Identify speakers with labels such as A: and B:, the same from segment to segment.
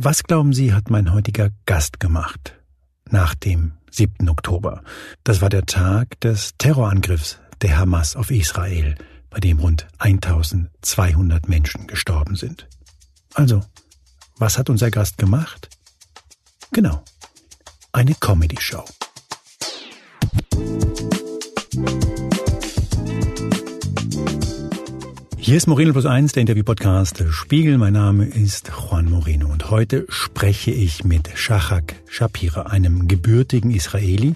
A: Was glauben Sie, hat mein heutiger Gast gemacht nach dem 7. Oktober? Das war der Tag des Terrorangriffs der Hamas auf Israel, bei dem rund 1200 Menschen gestorben sind. Also, was hat unser Gast gemacht? Genau, eine Comedy-Show. Hier ist Moreno Plus Eins, der Interview-Podcast Spiegel. Mein Name ist Juan Moreno und heute spreche ich mit Shachak Shapira, einem gebürtigen Israeli,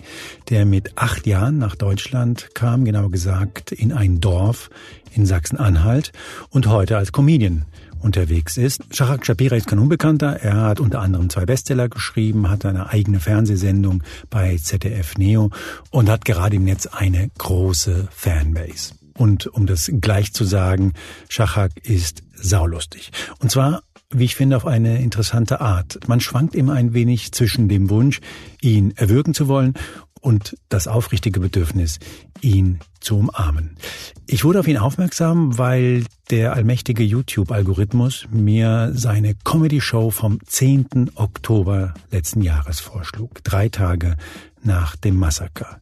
A: der mit acht Jahren nach Deutschland kam, genauer gesagt in ein Dorf in Sachsen-Anhalt und heute als Comedian unterwegs ist. Shachak Shapira ist kein Unbekannter. Er hat unter anderem zwei Bestseller geschrieben, hat eine eigene Fernsehsendung bei ZDF Neo und hat gerade im Netz eine große Fanbase. Und um das gleich zu sagen, Schachak ist saulustig. Und zwar, wie ich finde, auf eine interessante Art. Man schwankt immer ein wenig zwischen dem Wunsch, ihn erwürgen zu wollen und das aufrichtige Bedürfnis, ihn zu umarmen. Ich wurde auf ihn aufmerksam, weil der allmächtige YouTube-Algorithmus mir seine Comedy-Show vom 10. Oktober letzten Jahres vorschlug. Drei Tage nach dem Massaker.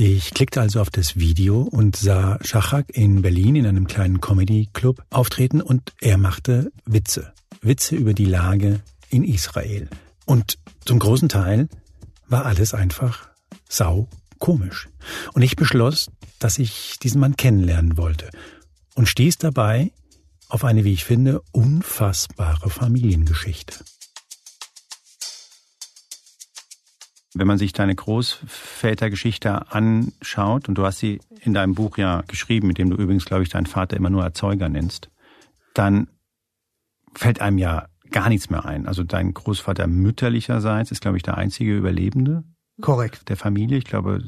A: Ich klickte also auf das Video und sah Schachak in Berlin in einem kleinen Comedy-Club auftreten und er machte Witze. Witze über die Lage in Israel. Und zum großen Teil war alles einfach sau komisch. Und ich beschloss, dass ich diesen Mann kennenlernen wollte und stieß dabei auf eine, wie ich finde, unfassbare Familiengeschichte. Wenn man sich deine Großvätergeschichte anschaut, und du hast sie in deinem Buch ja geschrieben, mit dem du übrigens, glaube ich, deinen Vater immer nur Erzeuger nennst, dann fällt einem ja gar nichts mehr ein. Also dein Großvater mütterlicherseits ist, glaube ich, der einzige Überlebende.
B: Korrekt.
A: Der Familie. Ich glaube,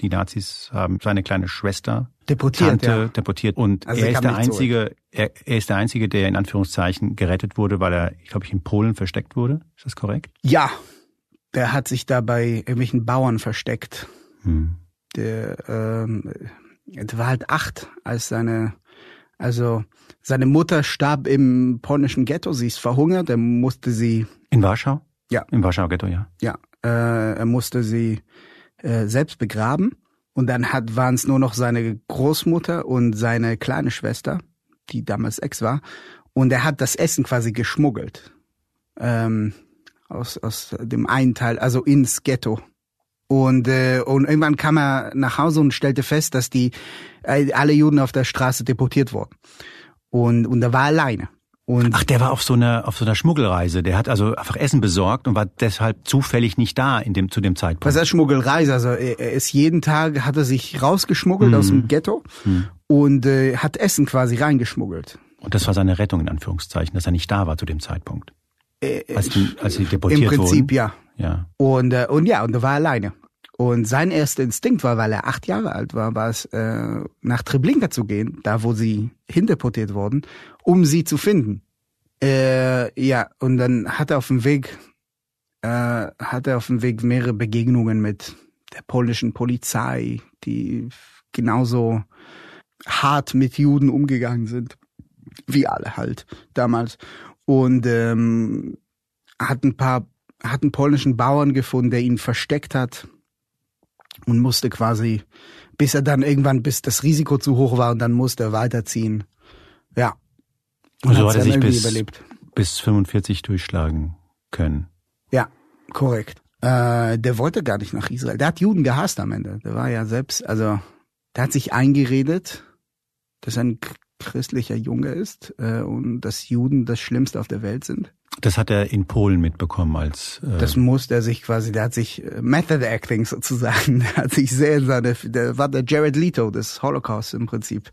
A: die Nazis haben seine kleine Schwester
B: deportiert,
A: Tante
B: ja.
A: deportiert und
B: Also
A: er ist der einzige, er, er ist der einzige, der in Anführungszeichen gerettet wurde, weil er, ich glaube, ich in Polen versteckt wurde. Ist das korrekt?
B: Ja, der hat sich da bei irgendwelchen Bauern versteckt.
A: Hm.
B: Der, ähm, der war halt acht, als seine, also seine Mutter starb im polnischen Ghetto. Sie ist verhungert. Er musste sie,
A: In Warschau?
B: Ja.
A: Im Warschau Ghetto, ja.
B: ja, äh, er musste sie äh, selbst begraben. Und dann hat waren es nur noch seine Großmutter und seine kleine Schwester, die damals Ex war. Und er hat das Essen quasi geschmuggelt. Ähm, aus, aus dem einen Teil, also ins Ghetto. Und, äh, und irgendwann kam er nach Hause und stellte fest, dass die äh, alle Juden auf der Straße deportiert wurden. Und, und er war alleine. Und
A: Ach, der war auf so einer auf so einer Schmuggelreise. Der hat also einfach Essen besorgt und war deshalb zufällig nicht da in dem zu dem Zeitpunkt.
B: was heißt Schmuggelreise? Also er ist jeden Tag, hat er sich rausgeschmuggelt aus dem Ghetto und äh, hat Essen quasi reingeschmuggelt.
A: Und das war seine Rettung in Anführungszeichen, dass er nicht da war zu dem Zeitpunkt,
B: Äh,
A: als, die- als sie
B: Im
A: deportiert
B: Prinzip
A: wurden.
B: ja.
A: Ja.
B: Und, äh, und ja, und er war alleine. Und sein erster Instinkt war, weil er acht Jahre alt war, war es, äh, nach Treblinka zu gehen, da wo sie hindeportiert wurden, um sie zu finden. Äh, ja, und dann hat er auf dem Weg, äh, hat er auf dem Weg mehrere Begegnungen mit der polnischen Polizei, die genauso hart mit Juden umgegangen sind, wie alle halt damals. Und ähm, hat ein paar, hat einen polnischen Bauern gefunden, der ihn versteckt hat und musste quasi, bis er dann irgendwann, bis das Risiko zu hoch war und dann musste er weiterziehen. Ja.
A: Und so
B: hat's
A: hat er sich bis,
B: überlebt.
A: bis 45 durchschlagen können.
B: Ja, korrekt. Äh, der wollte gar nicht nach Israel. Der hat Juden gehasst am Ende. Der war ja selbst, also der hat sich eingeredet, dass er ein christlicher Junge ist äh, und dass Juden das Schlimmste auf der Welt sind.
A: Das hat er in Polen mitbekommen als äh,
B: Das musste er sich quasi, der hat sich äh, Method Acting sozusagen, der hat sich sehr in seine, der war der Jared Leto des Holocaust im Prinzip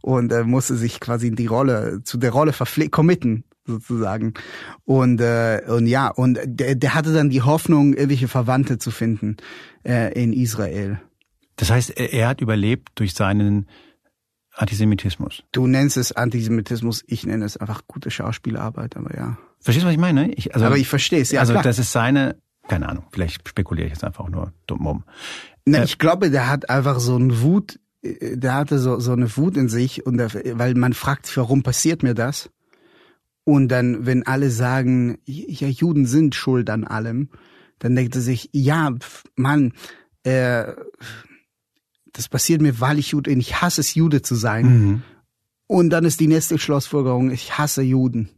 B: und er musste sich quasi in die Rolle, zu der Rolle verpflichten, committen sozusagen und äh, und ja und der, der hatte dann die Hoffnung, irgendwelche Verwandte zu finden äh, in Israel.
A: Das heißt, er, er hat überlebt durch seinen Antisemitismus.
B: Du nennst es Antisemitismus, ich nenne es einfach gute Schauspielarbeit, aber ja.
A: Verstehst du, was ich meine? Ich, also,
B: aber ich verstehe es, ja
A: also
B: klar.
A: das ist seine, keine Ahnung, vielleicht spekuliere ich jetzt einfach nur dumm um.
B: Na,
A: Äh,
B: ich glaube, der hat einfach so eine Wut, äh, der hatte so, so eine Wut in sich und der, weil man fragt sich, warum passiert mir das? Und dann, wenn alle sagen, ja, Juden sind schuld an allem, dann denkt er sich, ja, Mann, äh, das passiert mir, weil ich Jude bin. Ich hasse es, Jude zu sein. Mhm. Und dann ist die nächste Schlussfolgerung, ich hasse Juden.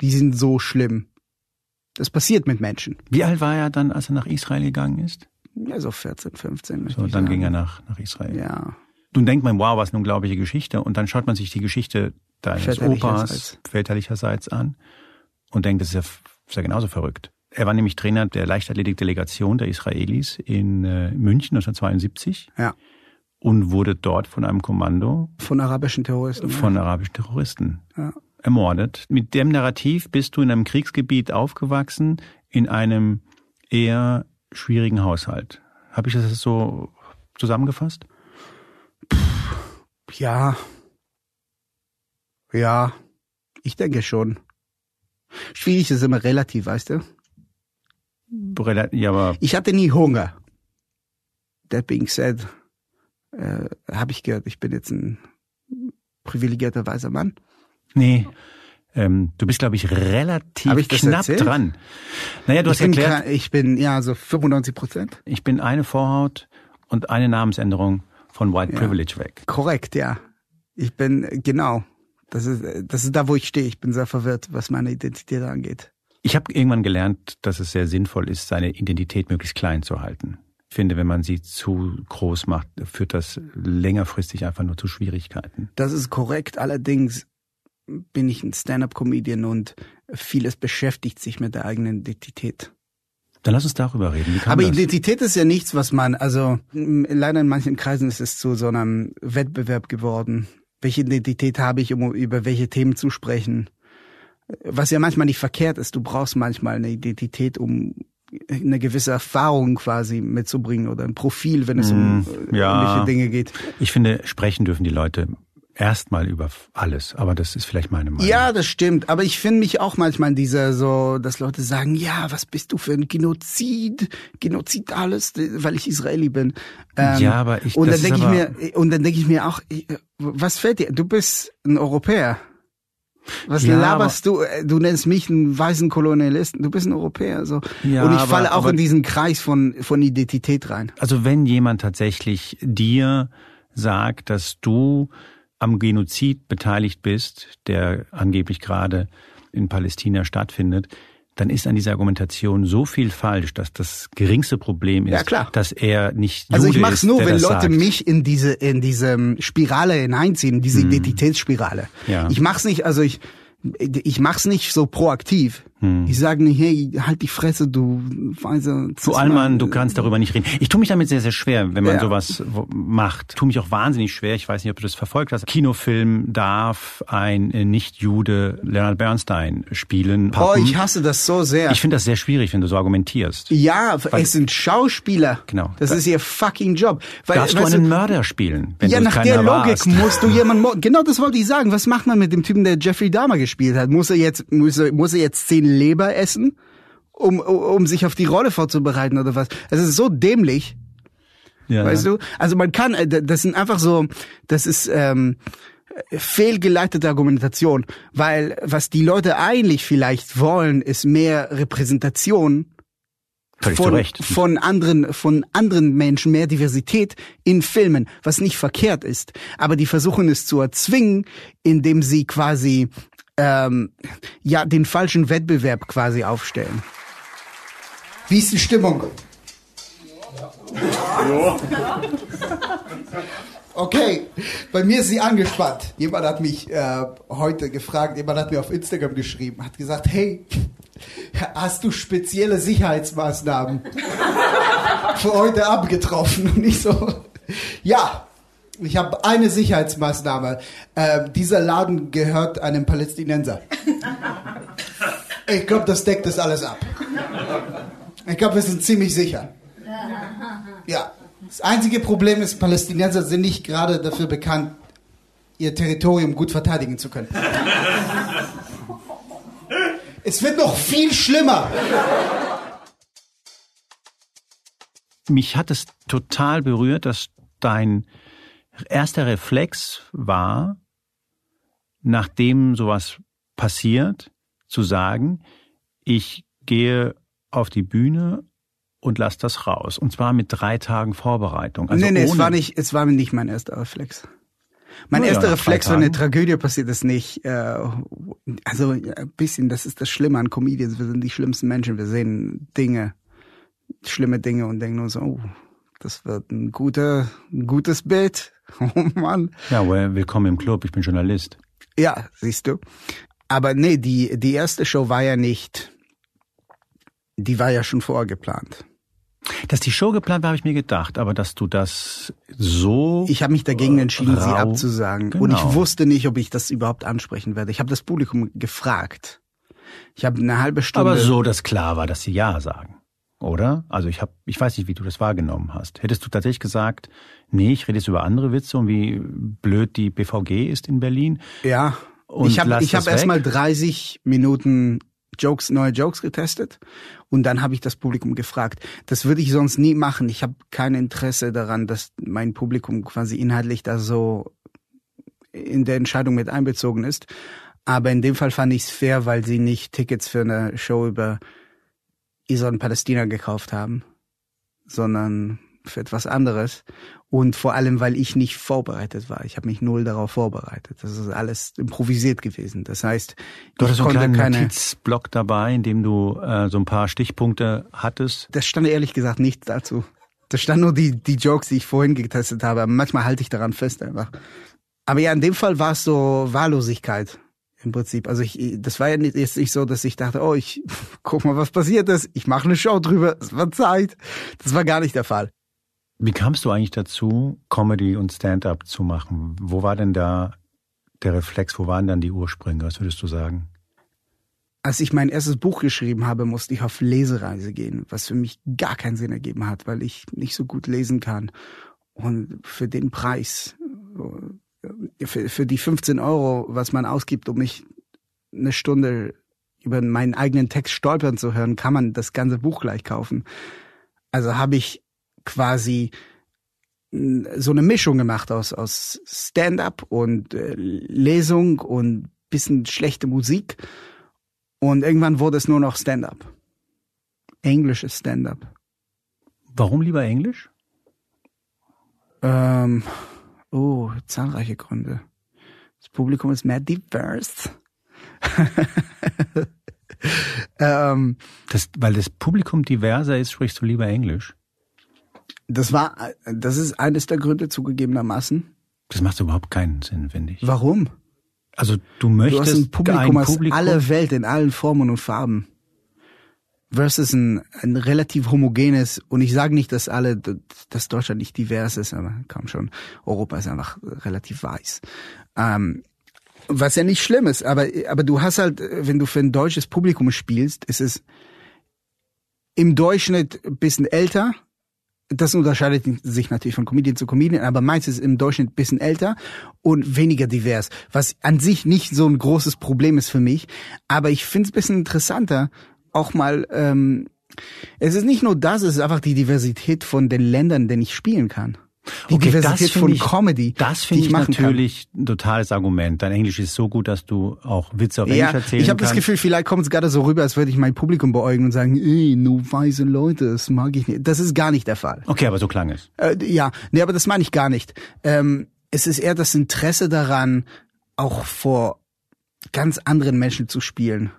B: Die sind so schlimm. Das passiert mit Menschen.
A: Wie alt war er dann, als er nach Israel gegangen ist?
B: Ja, so 14, 15.
A: So, dann
B: sagen.
A: ging er nach, nach Israel.
B: Ja.
A: Nun denkt man, wow, was eine unglaubliche Geschichte. Und dann schaut man sich die Geschichte deines Opas väterlicherseits an und denkt, das ist ja, ist ja genauso verrückt. Er war nämlich Trainer der Leichtathletik-Delegation der Israelis in äh, München 1972.
B: Ja.
A: Und wurde dort von einem Kommando.
B: Von arabischen Terroristen.
A: Von ja. arabischen Terroristen.
B: Ja.
A: Ermordet. Mit dem Narrativ bist du in einem Kriegsgebiet aufgewachsen, in einem eher schwierigen Haushalt. Habe ich das so zusammengefasst?
B: Ja. Ja. Ich denke schon. Schwierig ist immer relativ, weißt du?
A: Ja, aber
B: ich hatte nie Hunger. That being said, äh, habe ich gehört, ich bin jetzt ein privilegierter weißer Mann.
A: Nee. Ähm, du bist, glaube ich, relativ ich knapp erzählt? dran. Naja, du
B: ich
A: hast erklärt.
B: Ich bin ja so 95 Prozent.
A: Ich bin eine Vorhaut und eine Namensänderung von White ja. Privilege weg.
B: Korrekt, ja. Ich bin genau. Das ist das ist da, wo ich stehe. Ich bin sehr verwirrt, was meine Identität angeht.
A: Ich habe irgendwann gelernt, dass es sehr sinnvoll ist, seine Identität möglichst klein zu halten. Ich finde, wenn man sie zu groß macht, führt das längerfristig einfach nur zu Schwierigkeiten.
B: Das ist korrekt. Allerdings bin ich ein Stand-up-Comedian und vieles beschäftigt sich mit der eigenen Identität.
A: Dann lass uns darüber reden.
B: Aber das? Identität ist ja nichts, was man, also leider in manchen Kreisen ist es zu so einem Wettbewerb geworden. Welche Identität habe ich, um über welche Themen zu sprechen? Was ja manchmal nicht verkehrt ist. Du brauchst manchmal eine Identität, um eine gewisse Erfahrung quasi mitzubringen oder ein Profil, wenn es um
A: mm, ja,
B: irgendwelche Dinge geht.
A: Ich finde, sprechen dürfen die Leute erstmal über alles, aber das ist vielleicht meine Meinung.
B: Ja, das stimmt, aber ich finde mich auch manchmal in dieser so, dass Leute sagen, ja, was bist du für ein Genozid, Genozid alles, weil ich Israeli bin.
A: Ähm, ja, aber ich
B: und dann denke ich mir und dann denke ich mir auch, was fällt dir? Du bist ein Europäer. Was ja, laberst du? Du nennst mich einen weißen Kolonialisten. Du bist ein Europäer. So. Ja, und ich falle aber, auch in diesen Kreis von, von Identität rein.
A: Also wenn jemand tatsächlich dir sagt, dass du am Genozid beteiligt bist, der angeblich gerade in Palästina stattfindet, dann ist an dieser Argumentation so viel falsch, dass das geringste Problem ist,
B: ja,
A: dass er nicht
B: Jude
A: Also
B: ich mach's
A: ist,
B: nur, wenn Leute
A: sagt.
B: mich in diese in diese Spirale hineinziehen, diese hm. Identitätsspirale.
A: Ja.
B: Ich mach's nicht, also ich ich mach's nicht so proaktiv. Hm. Ich sage nicht, hey, halt die Fresse, du weiße.
A: Zu Allmann, du kannst darüber nicht reden. Ich tue mich damit sehr, sehr schwer, wenn man ja. sowas macht. Tue mich auch wahnsinnig schwer. Ich weiß nicht, ob du das verfolgt hast. Kinofilm darf ein äh, Nicht-Jude Leonard Bernstein spielen.
B: Pappen. Oh, ich hasse das so sehr.
A: Ich finde das sehr schwierig, wenn du so argumentierst.
B: Ja, Weil, es sind Schauspieler.
A: Genau.
B: Das, das ist ihr fucking Job.
A: Weil, darfst du einen du, Mörder spielen? Wenn
B: ja, nach der Logik
A: warst.
B: musst du jemanden. Genau, das wollte ich sagen. Was macht man mit dem Typen, der Jeffrey Dahmer gespielt hat? Muss er jetzt muss er, muss er jetzt zehn Leber essen? um, um sich auf die Rolle vorzubereiten oder was. Es ist so dämlich. Ja, weißt ja. du? Also man kann, äh, das sind einfach so, das ist ähm, fehlgeleitete Argumentation, weil was die Leute eigentlich vielleicht wollen, ist mehr Repräsentation von, von anderen von anderen Menschen, mehr Diversität in Filmen, was nicht verkehrt ist. Aber die versuchen es zu erzwingen, indem sie quasi ähm, ja den falschen Wettbewerb quasi aufstellen. Wie ist die Stimmung? Ja. Okay, bei mir ist sie angespannt. Jemand hat mich äh, heute gefragt, jemand hat mir auf Instagram geschrieben, hat gesagt, hey, hast du spezielle Sicherheitsmaßnahmen für heute Abend getroffen? Und ich so, ja, ich habe eine Sicherheitsmaßnahme. Äh, dieser Laden gehört einem Palästinenser. Ich glaube, das deckt das alles ab. Ich glaube, wir sind ziemlich sicher. Ja. Das einzige Problem ist, Palästinenser sind nicht gerade dafür bekannt, ihr Territorium gut verteidigen zu können. es wird noch viel schlimmer.
A: Mich hat es total berührt, dass dein erster Reflex war, nachdem sowas passiert, zu sagen, ich gehe auf die Bühne und lass das raus. Und zwar mit drei Tagen Vorbereitung.
B: Also nee, nee, es war nicht, es war nicht mein erster Reflex. Mein erster ja, Reflex, wenn eine Tragödie passiert, ist nicht, äh, also ein bisschen, das ist das Schlimme an Comedians, wir sind die schlimmsten Menschen, wir sehen Dinge, schlimme Dinge und denken uns, oh, das wird ein guter, ein gutes Bild. Oh Mann.
A: Ja, well, willkommen im Club, ich bin Journalist.
B: Ja, siehst du. Aber nee, die, die erste Show war ja nicht, die war ja schon vorher geplant.
A: Dass die Show geplant war, habe ich mir gedacht, aber dass du das so.
B: Ich habe mich dagegen entschieden, rau, sie abzusagen. Genau. Und ich wusste nicht, ob ich das überhaupt ansprechen werde. Ich habe das Publikum gefragt. Ich habe eine halbe Stunde.
A: Aber so, dass klar war, dass sie Ja sagen. Oder? Also ich habe, ich weiß nicht, wie du das wahrgenommen hast. Hättest du tatsächlich gesagt, nee, ich rede jetzt über andere Witze und wie blöd die BVG ist in Berlin?
B: Ja. Und ich habe ich hab erstmal 30 Minuten Jokes, neue Jokes getestet und dann habe ich das Publikum gefragt. Das würde ich sonst nie machen. Ich habe kein Interesse daran, dass mein Publikum quasi inhaltlich da so in der Entscheidung mit einbezogen ist. Aber in dem Fall fand ich es fair, weil sie nicht Tickets für eine Show über Israel und Palästina gekauft haben, sondern für etwas anderes. Und vor allem, weil ich nicht vorbereitet war. Ich habe mich null darauf vorbereitet. Das ist alles improvisiert gewesen. Das heißt,
A: du hattest so einen kleinen keine, Notizblock dabei, in dem du äh, so ein paar Stichpunkte hattest.
B: Das stand ehrlich gesagt nichts dazu. Da stand nur die, die Jokes, die ich vorhin getestet habe. manchmal halte ich daran fest einfach. Aber ja, in dem Fall war es so Wahllosigkeit im Prinzip. Also ich, das war ja nicht, jetzt nicht so, dass ich dachte, oh, ich guck mal, was passiert ist. Ich mache eine Show drüber. Es war Zeit. Das war gar nicht der Fall.
A: Wie kamst du eigentlich dazu, Comedy und Stand-up zu machen? Wo war denn da der Reflex? Wo waren dann die Ursprünge? Was würdest du sagen?
B: Als ich mein erstes Buch geschrieben habe, musste ich auf Lesereise gehen, was für mich gar keinen Sinn ergeben hat, weil ich nicht so gut lesen kann. Und für den Preis, für, für die 15 Euro, was man ausgibt, um mich eine Stunde über meinen eigenen Text stolpern zu hören, kann man das ganze Buch gleich kaufen. Also habe ich quasi so eine Mischung gemacht aus, aus Stand-up und äh, Lesung und bisschen schlechte Musik. Und irgendwann wurde es nur noch Stand-up. Englisches Stand-up.
A: Warum lieber Englisch?
B: Ähm, oh, zahlreiche Gründe. Das Publikum ist mehr divers.
A: ähm, das, weil das Publikum diverser ist, sprichst du lieber Englisch?
B: Das war, das ist eines der Gründe zugegebenermaßen.
A: Das macht überhaupt keinen Sinn, finde ich.
B: Warum?
A: Also du möchtest
B: du hast ein Publikum, ein Publikum aus aller Welt in allen Formen und Farben versus ein, ein relativ homogenes und ich sage nicht, dass alle, dass Deutschland nicht divers ist, aber kaum schon. Europa ist einfach relativ weiß. Ähm, was ja nicht schlimm ist, aber aber du hast halt, wenn du für ein deutsches Publikum spielst, ist es im Durchschnitt ein bisschen älter, das unterscheidet sich natürlich von Comedian zu Comedian, aber meistens im Durchschnitt bisschen älter und weniger divers, was an sich nicht so ein großes Problem ist für mich. Aber ich finde es bisschen interessanter, auch mal, ähm, es ist nicht nur das, es ist einfach die Diversität von den Ländern, den ich spielen kann. Die okay, Diversität von ich, Comedy.
A: Das finde ich natürlich kann. ein totales Argument. Dein Englisch ist so gut, dass du auch Witze auf ja, Englisch erzählen
B: Ich habe das Gefühl, vielleicht kommt es gerade so rüber, als würde ich mein Publikum beäugen und sagen, ey, nur weise Leute, das mag ich nicht. Das ist gar nicht der Fall.
A: Okay, aber so klang es.
B: Äh, ja, nee, aber das meine ich gar nicht. Ähm, es ist eher das Interesse daran, auch vor ganz anderen Menschen zu spielen.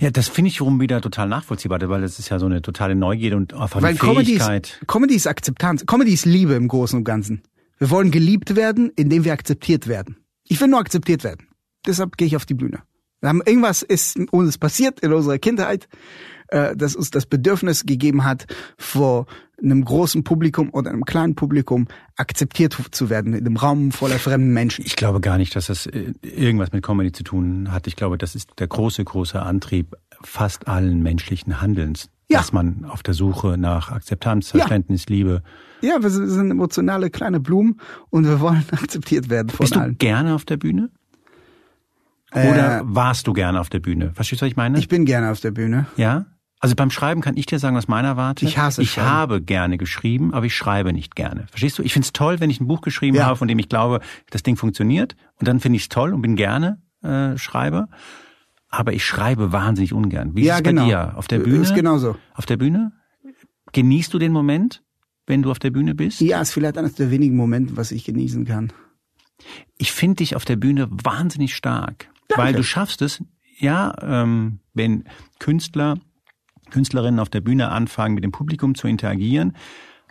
A: Ja, das finde ich rum wieder total nachvollziehbar, weil das ist ja so eine totale Neugierde und einfach eine weil Fähigkeit.
B: Comedy ist, Comedy ist Akzeptanz. Comedy ist Liebe im Großen und Ganzen. Wir wollen geliebt werden, indem wir akzeptiert werden. Ich will nur akzeptiert werden. Deshalb gehe ich auf die Bühne. Wir haben irgendwas ist uns passiert in unserer Kindheit, äh, das uns das Bedürfnis gegeben hat, vor einem großen Publikum oder einem kleinen Publikum akzeptiert zu werden in einem Raum voller fremden Menschen.
A: Ich glaube gar nicht, dass das äh, irgendwas mit Comedy zu tun hat. Ich glaube, das ist der große, große Antrieb fast allen menschlichen Handelns. Ja. Dass man auf der Suche nach Akzeptanz, Verständnis, ja. Liebe.
B: Ja, wir sind emotionale kleine Blumen und wir wollen akzeptiert werden von
A: Bist allen. Bist du gerne auf der Bühne? Oder äh, warst du gerne auf der Bühne? Verstehst du, was ich meine?
B: Ich bin gerne auf der Bühne.
A: Ja? Also beim Schreiben kann ich dir sagen, was meiner Warte.
B: Ich hasse
A: Ich
B: Schreiben.
A: habe gerne geschrieben, aber ich schreibe nicht gerne. Verstehst du? Ich finde es toll, wenn ich ein Buch geschrieben
B: Ja.
A: habe, von dem ich glaube, das Ding funktioniert. Und dann finde ich es toll und bin gerne äh, Schreiber. Aber ich schreibe wahnsinnig ungern. Wie
B: Ja,
A: ist es bei
B: genau.
A: dir? Auf der Bühne?
B: Ist genauso.
A: Auf der Bühne? Genießt du den Moment, wenn du auf der Bühne bist?
B: Ja, ist vielleicht eines der wenigen Momente, was ich genießen kann.
A: Ich finde dich auf der Bühne wahnsinnig stark,
B: Danke.
A: weil du schaffst es, ja, ähm, wenn Künstler, Künstlerinnen auf der Bühne anfangen, mit dem Publikum zu interagieren,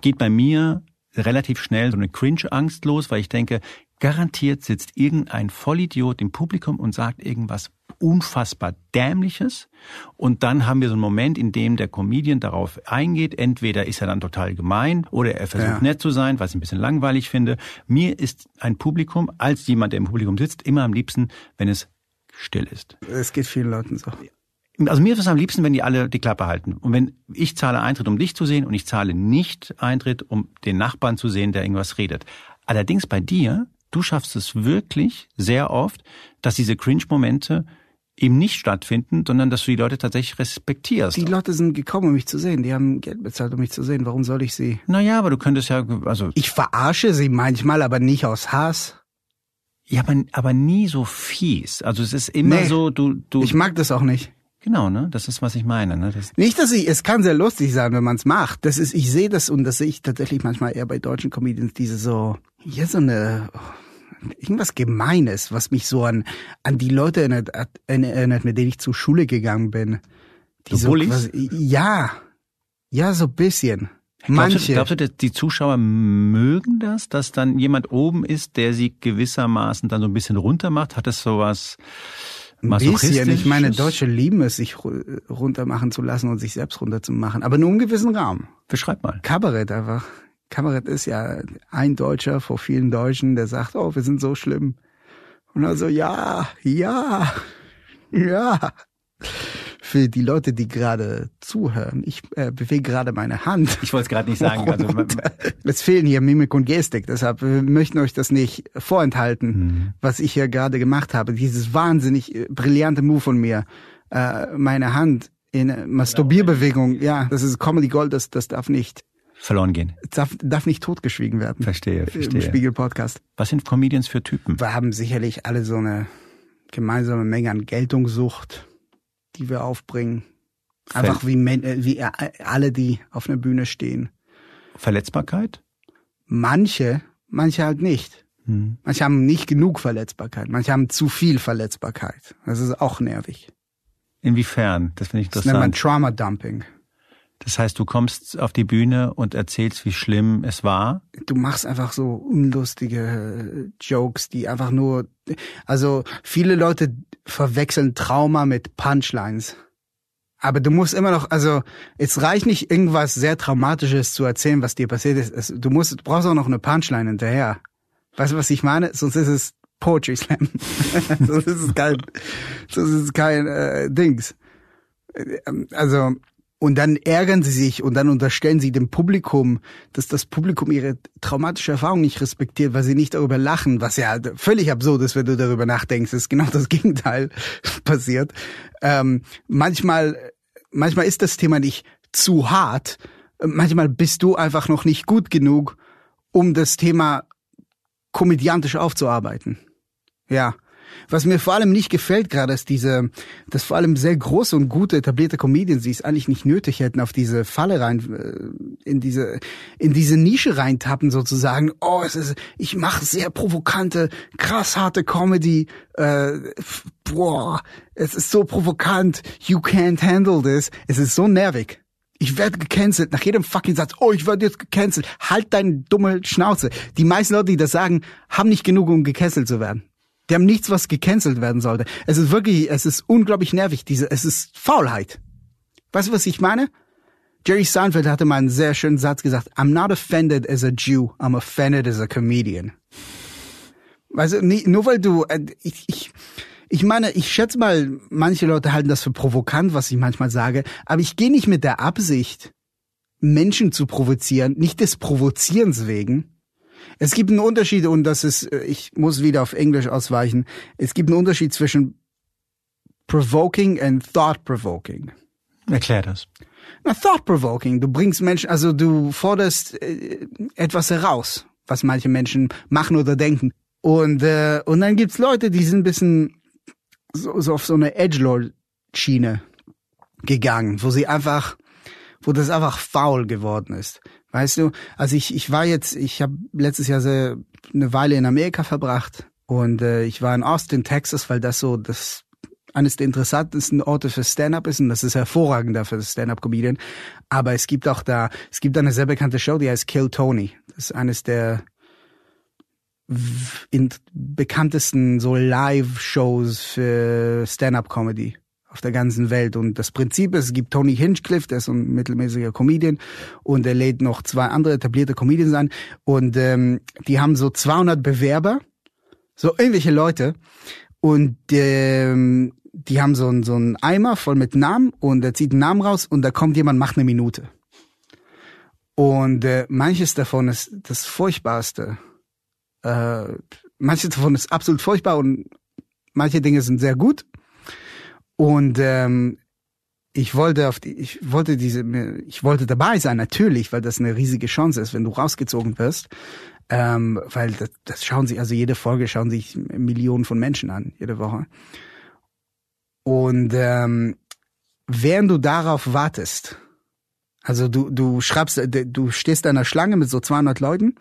A: geht bei mir relativ schnell so eine Cringe-Angst los, weil ich denke, garantiert sitzt irgendein Vollidiot im Publikum und sagt irgendwas unfassbar Dämliches. Und dann haben wir so einen Moment, in dem der Comedian darauf eingeht. Entweder ist er dann total gemein oder er versucht
B: Ja.
A: nett zu sein, was ich ein bisschen langweilig finde. Mir ist ein Publikum, als jemand, der im Publikum sitzt, immer am liebsten, wenn es still ist.
B: Es geht vielen Leuten so.
A: Also mir ist es am liebsten, wenn die alle die Klappe halten. Und wenn ich zahle Eintritt, um dich zu sehen und ich zahle nicht Eintritt, um den Nachbarn zu sehen, der irgendwas redet. Allerdings bei dir, du schaffst es wirklich sehr oft, dass diese Cringe-Momente eben nicht stattfinden, sondern dass du die Leute tatsächlich respektierst.
B: Die Leute sind gekommen, um mich zu sehen. Die haben Geld bezahlt, um mich zu sehen. Warum soll ich sie?
A: naja, aber du könntest ja, also,
B: Ich verarsche sie manchmal, aber nicht aus Hass.
A: ja, aber, aber nie so fies. Also es ist immer
B: Nee.
A: so, du, du,
B: Ich mag das auch nicht.
A: Genau, ne? Das ist, was ich meine, ne? Das,
B: Nicht, dass ich, es kann sehr lustig sein, wenn man es macht. Das ist, ich sehe das und das sehe ich tatsächlich manchmal eher bei deutschen Comedians, diese so, ja, so eine, irgendwas Gemeines, was mich so an, an die Leute erinnert, erinnert mit denen ich zur Schule gegangen bin. Die
A: So
B: quasi- ja, ja, so ein bisschen.
A: Glaubst du,
B: Manche.
A: glaubst du, die Zuschauer mögen das, dass dann jemand oben ist, der sie gewissermaßen dann so ein bisschen runter macht? Hat das sowas
B: bisschen. Ich meine? Deutsche lieben es, sich ru- runtermachen zu lassen und sich selbst runterzumachen. Aber nur im gewissen Rahmen.
A: Beschreib mal.
B: Kabarett einfach. Kabarett ist ja ein Deutscher vor vielen Deutschen, der sagt, oh, wir sind so schlimm. Und also, ja, ja, ja. Für die Leute, die gerade zuhören, ich äh, bewege gerade meine Hand.
A: Ich wollte es gerade nicht sagen. Also,
B: Und, es fehlen hier Mimik und Gestik, deshalb wir möchten euch das nicht vorenthalten, was ich hier gerade gemacht habe. Dieses wahnsinnig äh, brillante Move von mir, äh, meine Hand in äh, Masturbierbewegung, ja, das ist Comedy Gold, das, das darf nicht,
A: verloren gehen.
B: darf, darf nicht totgeschwiegen werden.
A: Verstehe,
B: Im
A: verstehe.
B: Spiegel-Podcast.
A: Was sind Comedians für Typen?
B: Wir haben sicherlich alle so eine gemeinsame Menge an Geltungssucht, die wir aufbringen. Einfach wie, äh, wie äh, alle, die auf einer Bühne stehen.
A: Verletzbarkeit?
B: Manche, manche halt nicht.
A: Hm.
B: Manche haben nicht genug Verletzbarkeit, manche haben zu viel Verletzbarkeit. Das ist auch nervig.
A: Inwiefern? Das finde ich
B: Das nennt man
A: interessant.
B: Trauma Dumping.
A: Das heißt, du kommst auf die Bühne und erzählst, wie schlimm es war.
B: Du machst einfach so unlustige Jokes, die einfach nur, also viele Leute verwechseln Trauma mit Punchlines. Aber du musst immer noch, also es reicht nicht irgendwas sehr Traumatisches zu erzählen, was dir passiert ist. Du musst, du brauchst auch noch eine Punchline hinterher. Weißt du, was ich meine? Sonst ist es Poetry Slam. sonst ist es kein, sonst ist es kein äh, Dings. Ähm, Also und dann ärgern sie sich und dann unterstellen sie dem Publikum, dass das Publikum ihre traumatische Erfahrung nicht respektiert, weil sie nicht darüber lachen, was ja völlig absurd ist, wenn du darüber nachdenkst. Das ist genau das Gegenteil passiert. Ähm, manchmal, manchmal ist das Thema nicht zu hart. Manchmal bist du einfach noch nicht gut genug, um das Thema komödiantisch aufzuarbeiten. Ja. Was mir vor allem nicht gefällt gerade, ist diese, dass vor allem sehr große und gute etablierte Comedians, die es eigentlich nicht nötig hätten, auf diese Falle rein, äh, in diese, in diese Nische reintappen sozusagen. Oh, es ist, ich mache sehr provokante, krass harte Comedy. Äh, boah, es ist so provokant. You can't handle this. Es ist so nervig. Ich werde gecancelt. Nach jedem fucking Satz, oh, ich werde jetzt gecancelt. Halt deine dumme Schnauze. Die meisten Leute, die das sagen, haben nicht genug, um gecancelt zu werden. Die haben nichts, was gecancelt werden sollte. Es ist wirklich, es ist unglaublich nervig. Diese, es ist Faulheit. Weißt du, was ich meine? Jerry Seinfeld hatte mal einen sehr schönen Satz gesagt. I'm not offended as a Jew. I'm offended as a comedian. Weißt du, nie, nur weil du, äh, ich, ich, ich meine, ich schätze mal, manche Leute halten das für provokant, was ich manchmal sage, aber ich gehe nicht mit der Absicht, Menschen zu provozieren, nicht des Provozierens wegen. Es gibt einen Unterschied und das ist, äh, ich muss wieder auf Englisch ausweichen. Es gibt einen Unterschied zwischen provoking and thought provoking.
A: Erklär das.
B: Na, thought-provoking. Du bringst Menschen, also du forderst äh, etwas heraus, was manche Menschen machen oder denken. Und, äh, und dann gibt's Leute, die sind ein bisschen so, so auf so eine Edgelord-Schiene gegangen, wo sie einfach, wo das einfach faul geworden ist. Weißt du, also ich, ich war jetzt, ich habe letztes Jahr sehr, eine Weile in Amerika verbracht und äh, ich war in Austin, Texas, weil das so das eines der interessantesten Orte für Stand-up ist und das ist hervorragend dafür Stand-up-Comedian. Aber es gibt auch da, es gibt eine sehr bekannte Show, die heißt Kill Tony. Das ist eines der in bekanntesten so Live-Shows für Stand-up-Comedy auf der ganzen Welt. Und das Prinzip ist, es gibt Tony Hinchcliffe, der ist ein mittelmäßiger Comedian und er lädt noch zwei andere etablierte Comedians ein und ähm, die haben so 200 Bewerber, so irgendwelche Leute und ähm, die haben so einen so einen Eimer voll mit Namen und er zieht einen Namen raus und da kommt jemand, macht eine Minute. Und äh, manches davon ist das Furchtbarste. Äh, manches davon ist absolut furchtbar und manche Dinge sind sehr gut. Und ähm, ich wollte auf die, ich wollte diese, ich wollte dabei sein, natürlich, weil das eine riesige Chance ist, wenn du rausgezogen wirst. Ähm, weil das, das schauen sich, also jede Folge schauen sich Millionen von Menschen an, jede Woche. Und ähm, während du darauf wartest, also du, du schreibst, du stehst an einer Schlange mit so 200 Leuten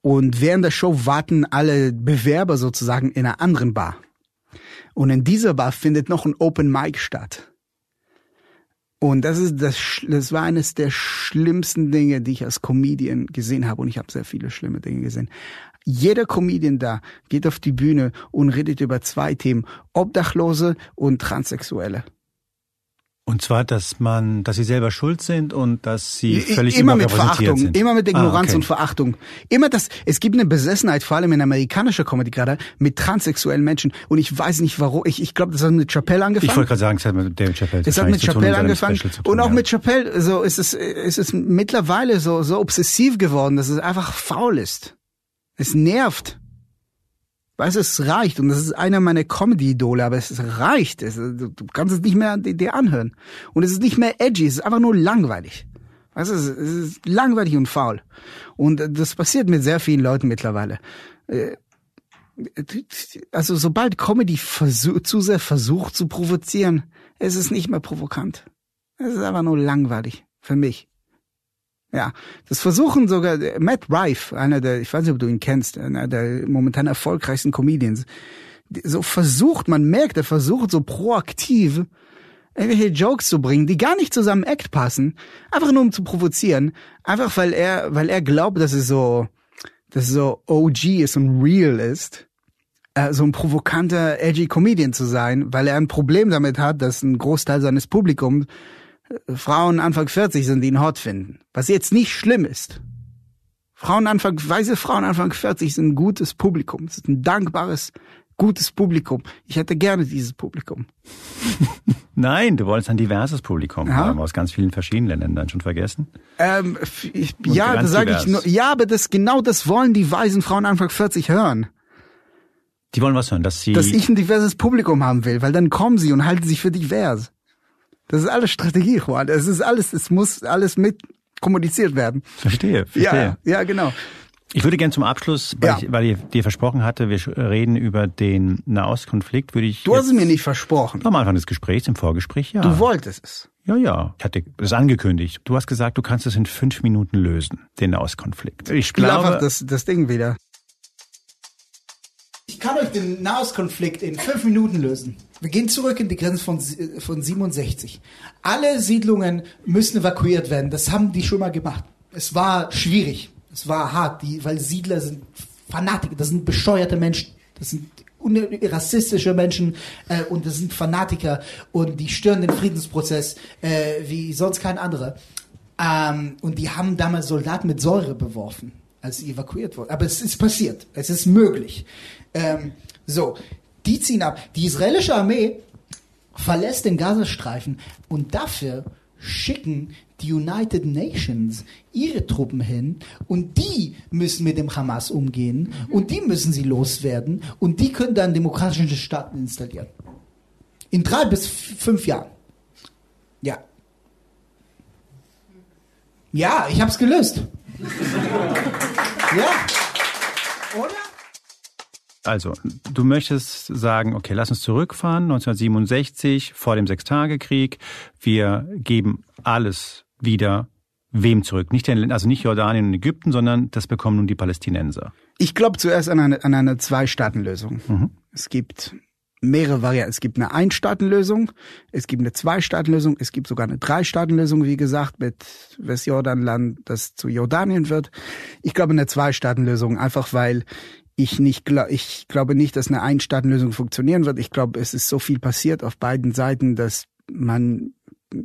B: und während der Show warten alle Bewerber sozusagen in einer anderen Bar. Und in dieser Bar findet noch ein Open Mic statt. Und das ist das, das war eines der schlimmsten Dinge, die ich als Comedian gesehen habe. Und ich habe sehr viele schlimme Dinge gesehen. Jeder Comedian da geht auf die Bühne und redet über zwei Themen. Obdachlose und Transsexuelle.
A: Und zwar, dass man, dass sie selber schuld sind und dass sie völlig
B: immer mit Verachtung,
A: sind.
B: immer mit Ignoranz ah, okay. und Verachtung. Immer das, es gibt eine Besessenheit, vor allem in amerikanischer Comedy gerade, mit transsexuellen Menschen. Und ich weiß nicht warum. Ich, ich glaube, das hat mit Chappelle angefangen.
A: Ich wollte gerade sagen, es hat mit David Chappelle.
B: Es hat mit Chappelle angefangen. und auch ja. mit Chappelle, so ist es, ist es mittlerweile so, so obsessiv geworden, dass es einfach faul ist. Es nervt. Weißt du, es reicht. Und das ist einer meiner Comedy-Idole, aber es reicht. Es, du kannst es nicht mehr dir anhören. Und es ist nicht mehr edgy, es ist einfach nur langweilig. Weißt du, es ist langweilig und faul. Und das passiert mit sehr vielen Leuten mittlerweile. Äh, also sobald Comedy zu sehr versucht zu provozieren, ist es nicht mehr provokant. Es ist einfach nur langweilig. Für mich. Ja, das versuchen sogar Matt Rife, einer der, ich weiß nicht, ob du ihn kennst, einer der momentan erfolgreichsten Comedians. So versucht, man merkt, er versucht so proaktiv irgendwelche Jokes zu bringen, die gar nicht zu seinem Act passen, einfach nur um zu provozieren, einfach weil er, weil er glaubt, dass es so, dass es so OG ist und real ist, äh, so ein provokanter, edgy Comedian zu sein, weil er ein Problem damit hat, dass ein Großteil seines Publikums Frauen Anfang 40 sind, die ihn hot finden. Was jetzt nicht schlimm ist. Frauen Anfang, weiße Frauen Anfang 40 sind ein gutes Publikum. Es ist ein dankbares, gutes Publikum. Ich hätte gerne dieses Publikum.
A: Nein, du wolltest ein diverses Publikum ja. haben, aus ganz vielen verschiedenen Ländern. Schon vergessen?
B: Ähm, ich, ja, das sage ich nur. Ja, aber das genau das wollen die weißen Frauen Anfang 40 hören.
A: Die wollen was hören, dass sie.
B: Dass ich ein diverses Publikum haben will, weil dann kommen sie und halten sich für divers. Das ist alles Strategie, Juan. Es ist alles, es muss alles mit kommuniziert werden.
A: Verstehe, verstehe.
B: Ja, ja genau.
A: Ich würde gerne zum Abschluss, weil, ja. ich, weil ich dir versprochen hatte, wir reden über den Nahostkonflikt, würde ich.
B: Du hast es mir nicht versprochen.
A: Am Anfang des Gesprächs, im Vorgespräch, ja.
B: Du wolltest es.
A: Ja, ja. Ich hatte es angekündigt. Du hast gesagt, du kannst es in fünf Minuten lösen, den Nahostkonflikt.
B: Ich glaube, einfach das, das Ding wieder. Ich kann euch den Nahostkonflikt in fünf Minuten lösen. Wir gehen zurück in die Grenze von, von 67. Alle Siedlungen müssen evakuiert werden. Das haben die schon mal gemacht. Es war schwierig. Es war hart, die, weil Siedler sind Fanatiker, das sind bescheuerte Menschen. Das sind rassistische Menschen äh, und das sind Fanatiker und die stören den Friedensprozess äh, wie sonst kein anderer. Ähm, und die haben damals Soldaten mit Säure beworfen, als sie evakuiert wurden. Aber es ist passiert. Es ist möglich. Ähm, so, die ziehen ab. Die israelische Armee verlässt den Gazastreifen und dafür schicken die United Nations ihre Truppen hin und die müssen mit dem Hamas umgehen und die müssen sie loswerden und die können dann demokratische Staaten installieren. In drei bis fünf Jahren. Ja. Ja, ich hab's gelöst. ja. Oder?
A: Also, du möchtest sagen, okay, lass uns zurückfahren, 1967, vor dem Sechstagekrieg. Wir geben alles wieder wem zurück? Nicht den, also nicht Jordanien und Ägypten, sondern das bekommen nun die Palästinenser.
B: Ich glaube zuerst an eine, an eine Zwei-Staaten-Lösung. Mhm. Es gibt mehrere Varianten. Es gibt eine Ein-Staaten-Lösung, es gibt eine Zwei-Staaten-Lösung, es gibt sogar eine Drei-Staaten-Lösung, wie gesagt, mit Westjordanland, das zu Jordanien wird. Ich glaube eine Zwei-Staaten-Lösung, einfach weil ich nicht glaub, ich glaube nicht, dass eine Ein-Staaten-Lösung funktionieren wird. Ich glaube, es ist so viel passiert auf beiden Seiten, dass man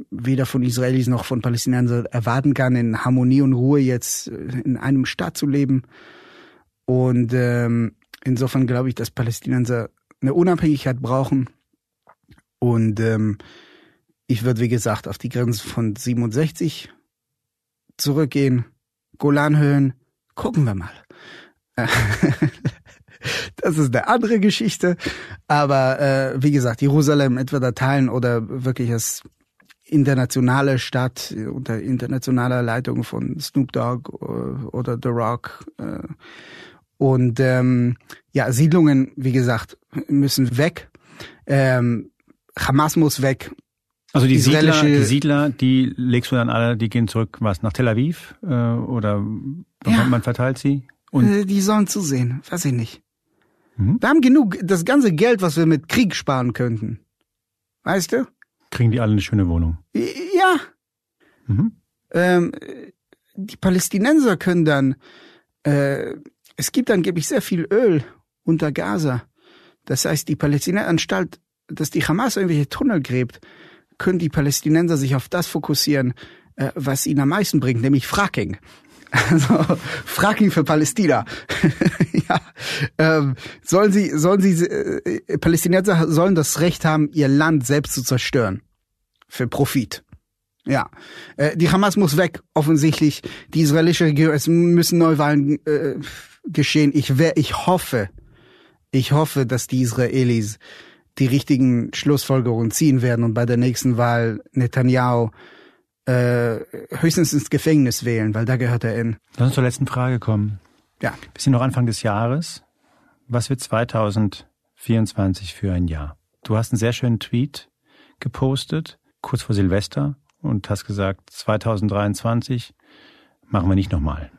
B: weder von Israelis noch von Palästinensern erwarten kann, in Harmonie und Ruhe jetzt in einem Staat zu leben. Und ähm, insofern glaube ich, dass Palästinenser eine Unabhängigkeit brauchen. Und ähm, ich würde, wie gesagt, auf die Grenze von 67 zurückgehen, Golanhöhen, gucken wir mal. das ist eine andere Geschichte. Aber äh, wie gesagt, Jerusalem entweder teilen oder wirklich als internationale Stadt unter internationaler Leitung von Snoop Dogg äh, oder The Rock. Äh, und ähm, ja, Siedlungen, wie gesagt, müssen weg. Ähm, Hamas muss weg.
A: Also die Siedler, die Siedler, die legst du dann alle, die gehen zurück, was, nach Tel Aviv? Äh, oder ja. man verteilt sie?
B: Und äh, die sollen zusehen, weiß ich nicht. Mhm. Wir haben genug, das ganze Geld, was wir mit Krieg sparen könnten. Weißt du?
A: Kriegen die alle eine schöne Wohnung?
B: Ja. Mhm. Ähm, die Palästinenser können dann, äh, es gibt angeblich sehr viel Öl unter Gaza. Das heißt, die Palästinenser, anstatt dass die Hamas irgendwelche Tunnel gräbt, können die Palästinenser sich auf das fokussieren, äh, was ihnen am meisten bringt, nämlich Fracking. Also Fracking für Palästina. ja. Ähm, sollen sie, sollen sie, äh, Palästinenser sollen das Recht haben, ihr Land selbst zu zerstören. Für Profit. Ja. Äh, die Hamas muss weg, offensichtlich. Die israelische Regierung, es müssen Neuwahlen äh, geschehen. Ich, wär, ich hoffe, ich hoffe, dass die Israelis die richtigen Schlussfolgerungen ziehen werden und bei der nächsten Wahl Netanyahu äh, höchstens ins Gefängnis wählen, weil da gehört er in.
A: Lass uns zur letzten Frage kommen.
B: Ja.
A: Wir sind noch Anfang des Jahres. Was wird 2024 für ein Jahr? Du hast einen sehr schönen Tweet gepostet, kurz vor Silvester, und hast gesagt, 2023 machen wir nicht nochmal.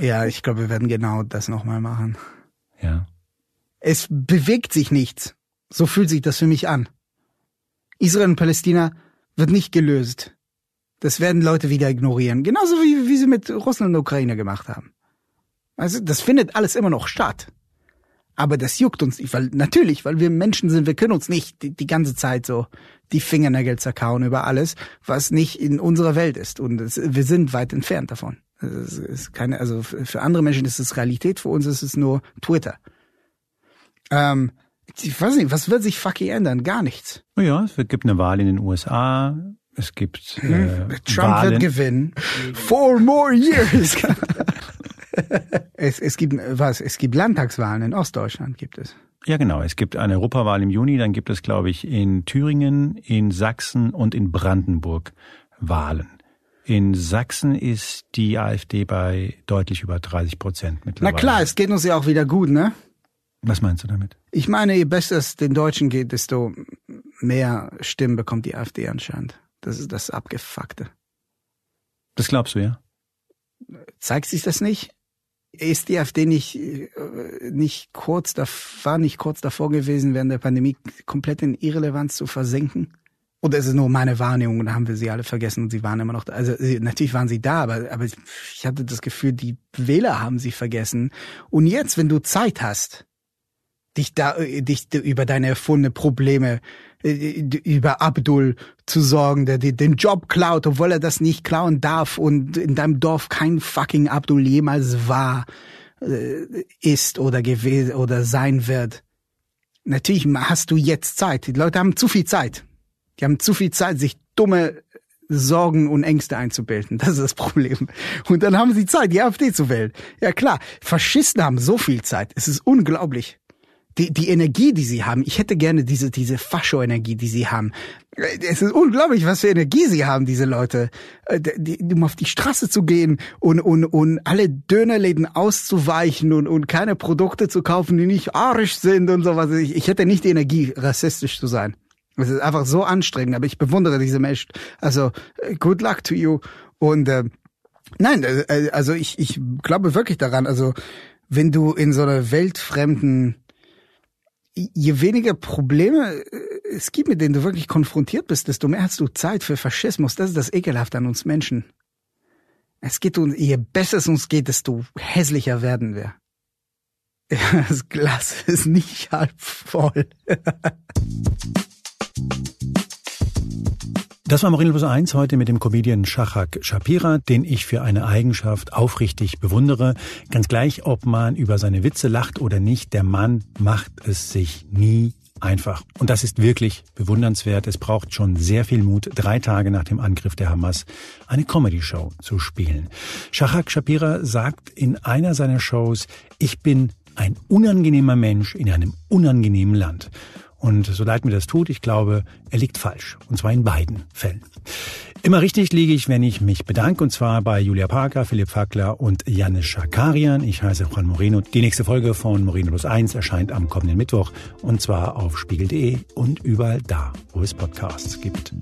B: Ja, ich glaube, wir werden genau das nochmal machen.
A: Ja.
B: Es bewegt sich nichts. So fühlt sich das für mich an. Israel und Palästina wird nicht gelöst. Das werden Leute wieder ignorieren. Genauso wie, wie sie mit Russland und Ukraine gemacht haben. Also, das findet alles immer noch statt. Aber das juckt uns nicht, weil, natürlich, weil wir Menschen sind, wir können uns nicht die, die ganze Zeit so die Fingernägel zerkauen über alles, was nicht in unserer Welt ist. Und es, wir sind weit entfernt davon. Es ist keine, also für andere Menschen ist es Realität, für uns ist es nur Twitter. Ähm, ich weiß nicht, was wird sich fucking ändern? Gar nichts.
A: Ja, es gibt eine Wahl in den USA. Es gibt äh, hm,
B: Trump Wahlen. wird gewinnen. Four more years. es, es gibt was? Es gibt Landtagswahlen in Ostdeutschland gibt es.
A: Ja, genau. Es gibt eine Europawahl im Juni. Dann gibt es, glaube ich, in Thüringen, in Sachsen und in Brandenburg Wahlen. In Sachsen ist die AfD bei deutlich über 30 Prozent mittlerweile.
B: Na klar, es geht uns ja auch wieder gut, ne?
A: Was meinst du damit?
B: Ich meine, je besser es den Deutschen geht, desto mehr Stimmen bekommt die AfD anscheinend. Das ist das Abgefuckte.
A: Das glaubst du, ja?
B: Zeigt sich das nicht? Ist die AfD nicht, äh, nicht kurz, da, war nicht kurz davor gewesen, während der Pandemie komplett in Irrelevanz zu versenken? Ist es nur meine Wahrnehmung und da haben wir sie alle vergessen und sie waren immer noch da? Also natürlich waren sie da, aber, aber ich hatte das Gefühl, die Wähler haben sie vergessen. Und jetzt, wenn du Zeit hast, dich da, äh, dich über deine erfundene Probleme, äh, über Abdul zu sorgen, der dir den Job klaut, obwohl er das nicht klauen darf und in deinem Dorf kein fucking Abdul jemals war, äh, ist oder gewesen oder sein wird. Natürlich hast du jetzt Zeit. Die Leute haben zu viel Zeit. Die haben zu viel Zeit, sich dumme Sorgen und Ängste einzubilden. Das ist das Problem. Und dann haben sie Zeit, die AfD zu wählen. Ja klar, Faschisten haben so viel Zeit. Es ist unglaublich. die, die Energie, die sie haben. Ich hätte gerne diese, diese Fascho-Energie, die sie haben. Es ist unglaublich, was für Energie sie haben, diese Leute. Äh, die, die, um auf die Straße zu gehen und, und, und alle Dönerläden auszuweichen und, und keine Produkte zu kaufen, die nicht arisch sind und sowas. Ich, ich hätte nicht die Energie, rassistisch zu sein. Es ist einfach so anstrengend, aber ich bewundere diese Menschen. Also, äh, good luck to you. Und äh, nein, äh, also ich, ich glaube wirklich daran, also wenn du in so einer weltfremden je weniger Probleme äh, es gibt, mit denen du wirklich konfrontiert bist, desto mehr hast du Zeit für Faschismus. Das ist das Ekelhafte an uns Menschen. Es geht uns, je besser es uns geht, desto hässlicher werden wir. Das Glas ist nicht halb voll.
A: Das war Marino Plus 1 heute mit dem Comedian Shachak Shapira, den ich für eine Eigenschaft aufrichtig bewundere. Ganz gleich, ob man über seine Witze lacht oder nicht, der Mann macht es sich nie einfach. Und das ist wirklich bewundernswert. Es braucht schon sehr viel Mut, drei Tage nach dem Angriff der Hamas eine Comedy-Show zu spielen. Shachak Shapira sagt in einer seiner Shows, ich bin ein unangenehmer Mensch in einem unangenehmen Land. Und so leid mir das tut, ich glaube, er liegt falsch. Und zwar in beiden Fällen. Immer richtig liege ich, wenn ich mich bedanke, und zwar bei Julia Parker, Philipp Fackler und Janis Schakarian. Ich heiße Juan Moreno. Die nächste Folge von Moreno Plus 1 erscheint am kommenden Mittwoch, und zwar auf spiegel.de und überall da, wo es Podcasts gibt.